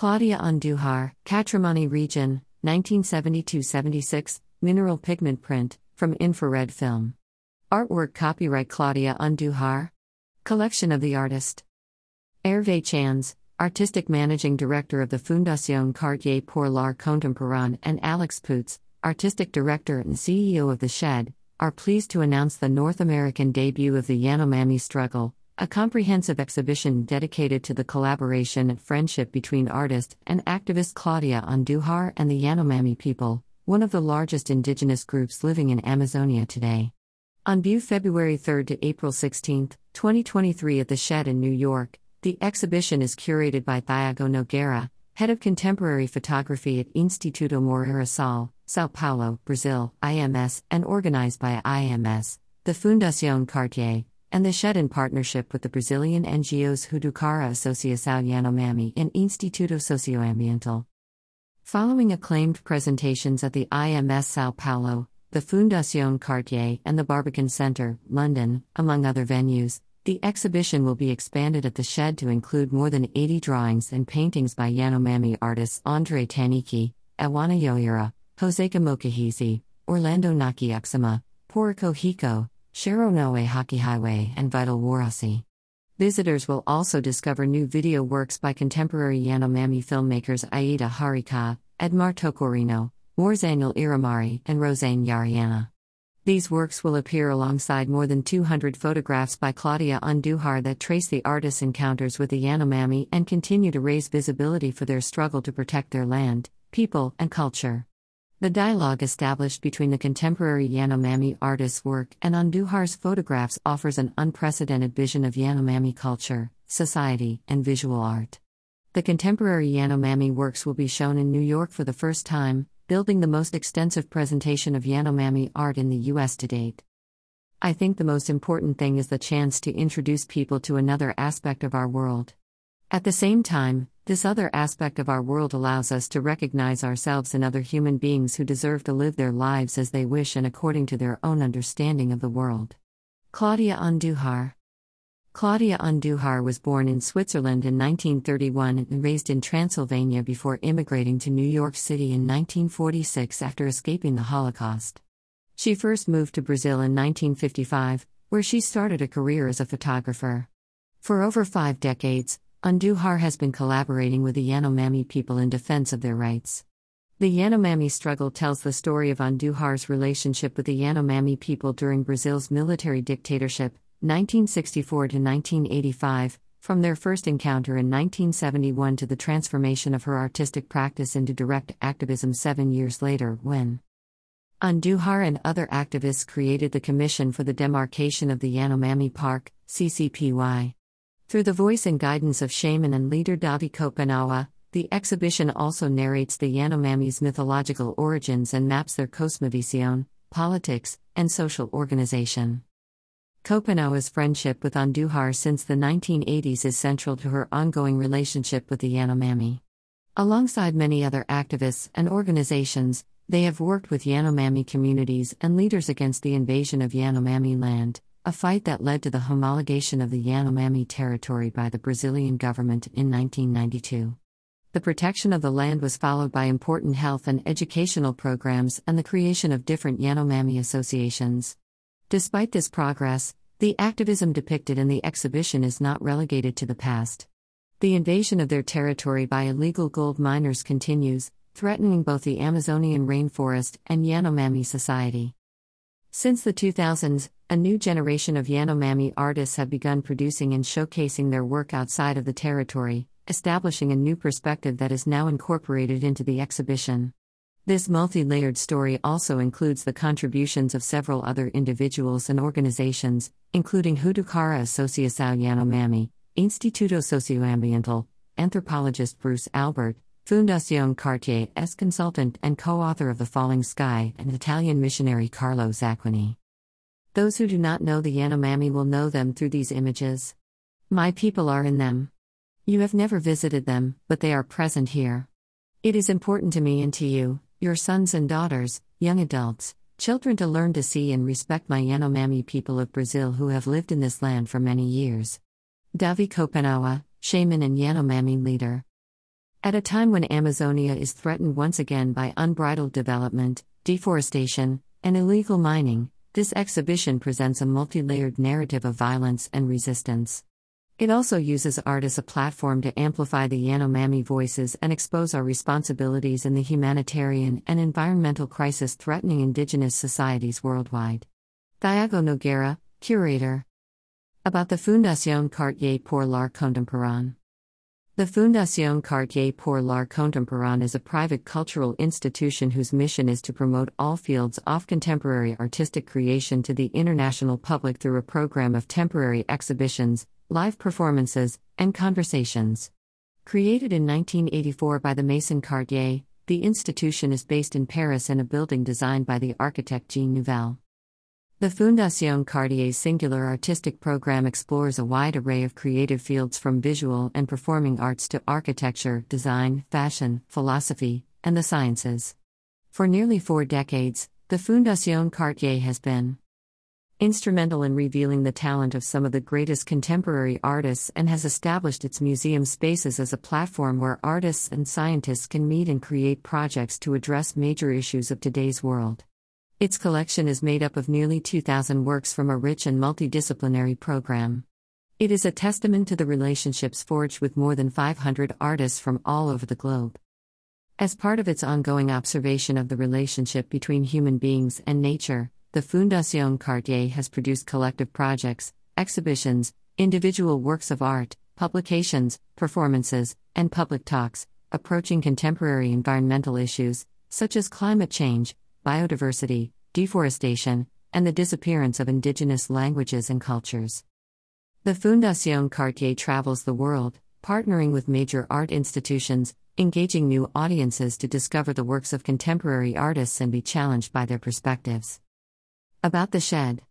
Claudia Andujar, Catrimani Region, 1972 76, mineral pigment print, from infrared film. Artwork copyright Claudia Andujar. Collection of the artist. Hervé Chandès, Artistic Managing Director of the Fondation Cartier pour l'Art Contemporain, and Alex Poots, Artistic Director and CEO of The Shed, are pleased to announce the North American debut of the Yanomami Struggle, a comprehensive exhibition dedicated to the collaboration and friendship between artist and activist Claudia Andujar and the Yanomami people, one of the largest indigenous groups living in Amazonia today. On view February 3 to April 16, 2023 at the Shed in New York, the exhibition is curated by Thiago Nogueira, head of contemporary photography at Instituto Moreira Salles, Sao Paulo, Brazil, IMS, and organized by IMS, the Fondation Cartier, and the Shed in partnership with the Brazilian NGOs Hutukara Associação Yanomami and Instituto Socioambiental. Following acclaimed presentations at the IMS Sao Paulo, the Fondation Cartier, and the Barbican Centre, London, among other venues, the exhibition will be expanded at the Shed to include more than 80 drawings and paintings by Yanomami artists Andre Taniki, Ehuana Yaira, Joseca Mokahesi, Orlando Nakiaksama, Poriko Hiko, Sharonoe Haki Highway, and Vital Warasi. Visitors will also discover new video works by contemporary Yanomami filmmakers Aida Harika, Edmar Tokorino, Morzaniel Iramari, and Rosane Yariana. These works will appear alongside more than 200 photographs by Claudia Andujar that trace the artist's encounters with the Yanomami and continue to raise visibility for their struggle to protect their land, people, and culture. The dialogue established between the contemporary Yanomami artist's work and Andujar's photographs offers an unprecedented vision of Yanomami culture, society, and visual art. The contemporary Yanomami works will be shown in New York for the first time, building the most extensive presentation of Yanomami art in the US to date. I think the most important thing is the chance to introduce people to another aspect of our world. At the same time, this other aspect of our world allows us to recognize ourselves in other human beings who deserve to live their lives as they wish and according to their own understanding of the world. Claudia Andujar Claudia Andujar was born in Switzerland in 1931 and raised in Transylvania before immigrating to New York City in 1946 after escaping the Holocaust. She first moved to Brazil in 1955, where she started a career as a photographer. For over five decades, Andujar has been collaborating with the Yanomami people in defense of their rights. The Yanomami struggle tells the story of Andujar's relationship with the Yanomami people during Brazil's military dictatorship, 1964 to 1985, from their first encounter in 1971 to the transformation of her artistic practice into direct activism seven years later, when Andujar and other activists created the Commission for the Demarcation of the Yanomami Park, CCPY. Through the voice and guidance of shaman and leader Davi Kopenawa, the exhibition also narrates the Yanomami's mythological origins and maps their cosmovision, politics, and social organization. Kopenawa's friendship with Andujar since the 1980s is central to her ongoing relationship with the Yanomami. Alongside many other activists and organizations, they have worked with Yanomami communities and leaders against the invasion of Yanomami land, a fight that led to the homologation of the Yanomami territory by the Brazilian government in 1992. The protection of the land was followed by important health and educational programs and the creation of different Yanomami associations. Despite this progress, the activism depicted in the exhibition is not relegated to the past. The invasion of their territory by illegal gold miners continues, threatening both the Amazonian rainforest and Yanomami society. Since the 2000s, a new generation of Yanomami artists have begun producing and showcasing their work outside of the territory, establishing a new perspective that is now incorporated into the exhibition. This multi layered story also includes the contributions of several other individuals and organizations, including Hutukara Associação Yanomami, Instituto Socioambiental, anthropologist Bruce Albert, Fondation Cartier S consultant and co author of The Falling Sky, and Italian missionary Carlo Zacquini. Those who do not know the Yanomami will know them through these images. My people are in them. You have never visited them, but they are present here. It is important to me and to you, your sons and daughters, young adults, children to learn to see and respect my Yanomami people of Brazil who have lived in this land for many years. Davi Kopenawa, shaman and Yanomami leader. At a time when Amazonia is threatened once again by unbridled development, deforestation, and illegal mining, this exhibition presents a multi layered narrative of violence and resistance. It also uses art as a platform to amplify the Yanomami voices and expose our responsibilities in the humanitarian and environmental crisis threatening indigenous societies worldwide. Thiago Nogueira, curator. About the Fondation Cartier pour l'Art Contemporain. The Fondation Cartier pour l'Art Contemporain is a private cultural institution whose mission is to promote all fields of contemporary artistic creation to the international public through a program of temporary exhibitions, live performances, and conversations. Created in 1984 by the Maison Cartier, the institution is based in Paris in a building designed by the architect Jean Nouvel. The Fondation Cartier's singular artistic program explores a wide array of creative fields from visual and performing arts to architecture, design, fashion, philosophy, and the sciences. For nearly four decades, the Fondation Cartier has been instrumental in revealing the talent of some of the greatest contemporary artists and has established its museum spaces as a platform where artists and scientists can meet and create projects to address major issues of today's world. Its collection is made up of nearly 2,000 works from a rich and multidisciplinary program. It is a testament to the relationships forged with more than 500 artists from all over the globe. As part of its ongoing observation of the relationship between human beings and nature, the Fondation Cartier has produced collective projects, exhibitions, individual works of art, publications, performances, and public talks, approaching contemporary environmental issues, such as climate change, biodiversity, deforestation, and the disappearance of indigenous languages and cultures. The Fondation Cartier travels the world, partnering with major art institutions, engaging new audiences to discover the works of contemporary artists and be challenged by their perspectives. About the Shed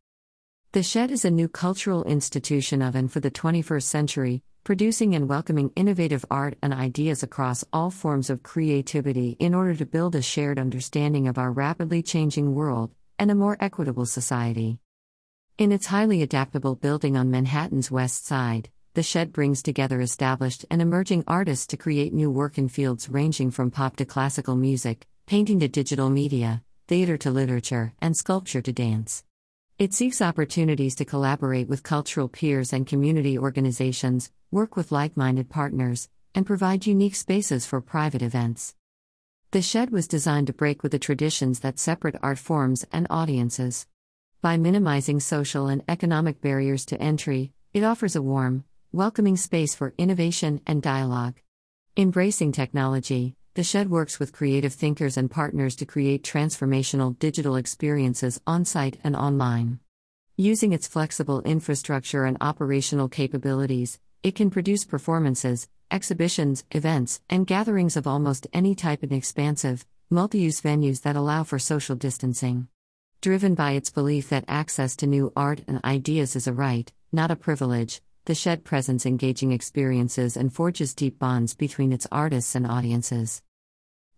The Shed is a new cultural institution of and for the 21st century, producing and welcoming innovative art and ideas across all forms of creativity in order to build a shared understanding of our rapidly changing world and a more equitable society. In its highly adaptable building on Manhattan's West Side, the shed brings together established and emerging artists to create new work in fields ranging from pop to classical music, painting to digital media, theater to literature, and sculpture to dance. It seeks opportunities to collaborate with cultural peers and community organizations, work with like minded partners, and provide unique spaces for private events. The shed was designed to break with the traditions that separate art forms and audiences. By minimizing social and economic barriers to entry, it offers a warm, welcoming space for innovation and dialogue. Embracing technology, the Shed works with creative thinkers and partners to create transformational digital experiences on site and online. Using its flexible infrastructure and operational capabilities, it can produce performances, exhibitions, events, and gatherings of almost any type in expansive, multi use venues that allow for social distancing. Driven by its belief that access to new art and ideas is a right, not a privilege, the Shed presents engaging experiences and forges deep bonds between its artists and audiences.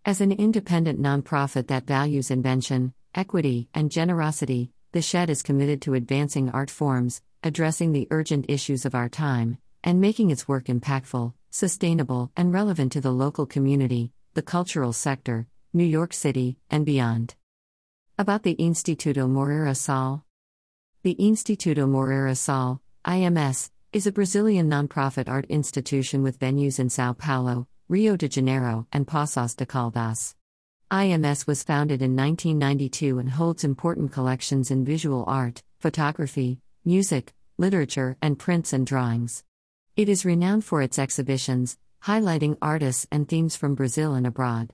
As an independent nonprofit that values invention, equity, and generosity, the Shed is committed to advancing art forms, addressing the urgent issues of our time, and making its work impactful, sustainable, and relevant to the local community, the cultural sector, New York City, and beyond. About the Instituto Moreira Salles The Instituto Moreira Salles, IMS, is a Brazilian nonprofit art institution with venues in Sao Paulo, Rio de Janeiro, and Poços de Caldas. IMS was founded in 1992 and holds important collections in visual art, photography, music, literature, and prints and drawings. It is renowned for its exhibitions, highlighting artists and themes from Brazil and abroad.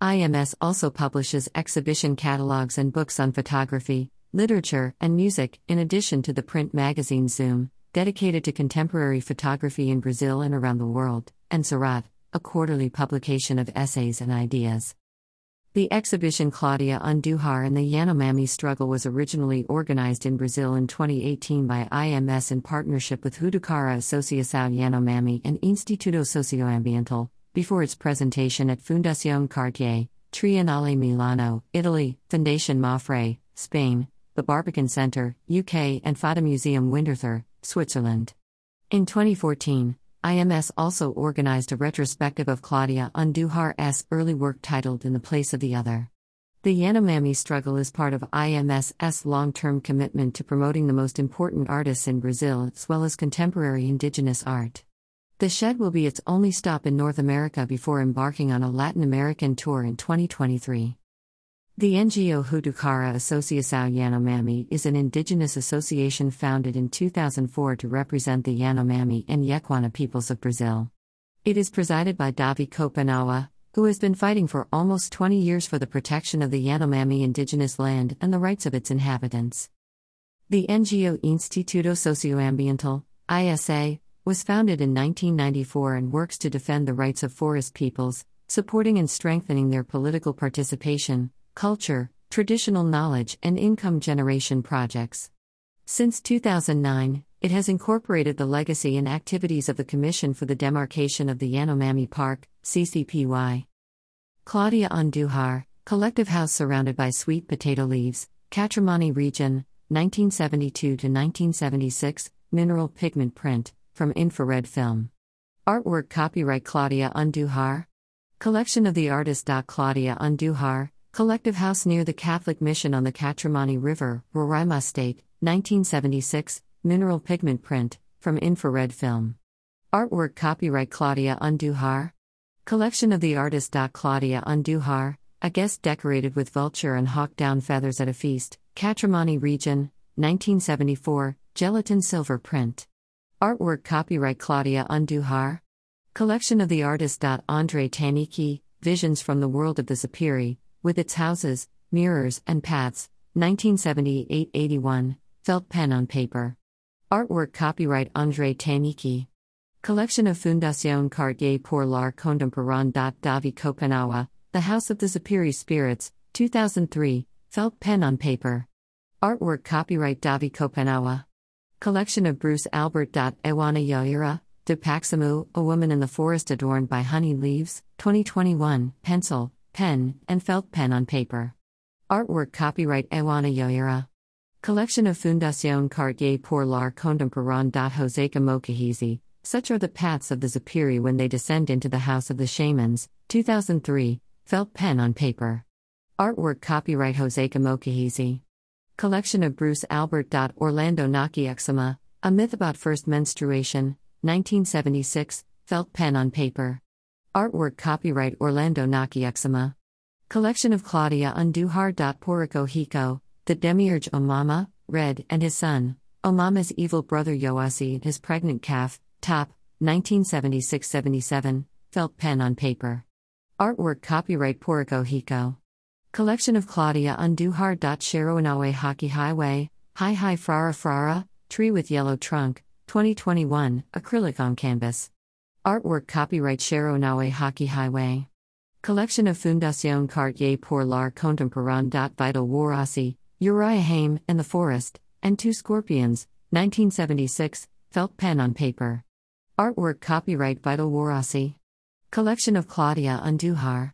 IMS also publishes exhibition catalogs and books on photography, literature, and music, in addition to the print magazine Zoom, dedicated to contemporary photography in Brazil and around the world, and serrote, a quarterly publication of essays and ideas. The exhibition Claudia Andujar and the Yanomami Struggle was originally organized in Brazil in 2018 by IMS in partnership with Hutukara Associação Yanomami and Instituto Socioambiental, before its presentation at Fondation Cartier, Triennale Milano, Italy, Foundation Mapfre, Spain, the Barbican Centre, UK, and Fotomuseum Winterthur, Switzerland. In 2014, IMS also organized a retrospective of Claudia Andujar's early work titled In the Place of the Other. The Yanomami struggle is part of IMS's long term commitment to promoting the most important artists in Brazil as well as contemporary indigenous art. The Shed will be its only stop in North America before embarking on a Latin American tour in 2023. The NGO Hutukara Associação Yanomami is an indigenous association founded in 2004 to represent the Yanomami and Yekwana peoples of Brazil. It is presided by Davi Kopenawa, who has been fighting for almost 20 years for the protection of the Yanomami indigenous land and the rights of its inhabitants. The NGO Instituto Socioambiental, ISA, was founded in 1994 and works to defend the rights of forest peoples, supporting and strengthening their political participation, culture, traditional knowledge, and income generation projects. Since 2009, it has incorporated the legacy and activities of the Commission for the Demarcation of the Yanomami Park, CCPY. Claudia Andujar, collective house surrounded by sweet potato leaves, Catrimani region, 1972 to 1976, mineral pigment print, from infrared film. Artwork copyright Claudia Andujar. Collection of the artist. Claudia Andujar, collective house near the Catholic mission on the Catrimani River, Roraima State, 1976, mineral pigment print, from infrared film. Artwork copyright Claudia Andujar. Collection of the artist. Claudia Andujar, a guest decorated with vulture and hawk down feathers at a feast, Catrimani region, 1974, gelatin silver print. Artwork copyright Claudia Andujar. Collection of the artist. Andre Taniki, Visions from the World of the Xapiri, with its houses, mirrors, and paths, 1978 81, felt pen on paper. Artwork copyright André Taniki. Collection of Fondation Cartier pour l'Art Contemporain. Davi Kopenawa, The House of the Xapiri Spirits, 2003, felt pen on paper. Artwork copyright Davi Kopenawa. Collection of Bruce Albert. Ehuana Yaira, De Paxamu, A Woman in the Forest Adorned by Honey Leaves, 2021, pencil, pen, and felt pen on paper. Artwork copyright Ehuana Yaira. Collection of Fondation Cartier pour l'Art Contemporain. Joseca Mokahesi, Such are the paths of the xapiri when they descend into the House of the Shamans, 2003, felt pen on paper. Artwork copyright Joseca Mokahesi. Collection of Bruce Albert. Orlando Naki Nakiexima, A Myth About First Menstruation, 1976, felt pen on paper. Artwork copyright Orlando Nakiexima. Collection of Claudia Andujar. Porrico Hiko, the demiurge Omama, Red, and his son, Omama's evil brother Yoasi and his pregnant calf, Top, 1976 77, felt pen on paper. Artwork copyright Porrico Hiko. Collection of Claudia Andujar. Sheroanawe Hakihiiwe, Hi Hi Frara Frara, Tree with Yellow Trunk, 2021, acrylic on canvas. Artwork copyright Sheroanawe Hakihiiwe. Collection of Fondation Cartier pour l'Art Contemporain. Vital Warasi, Uriah Haim and the Forest, and Two Scorpions, 1976, felt pen on paper. Artwork copyright Vital Warasi. Collection of Claudia Andujar.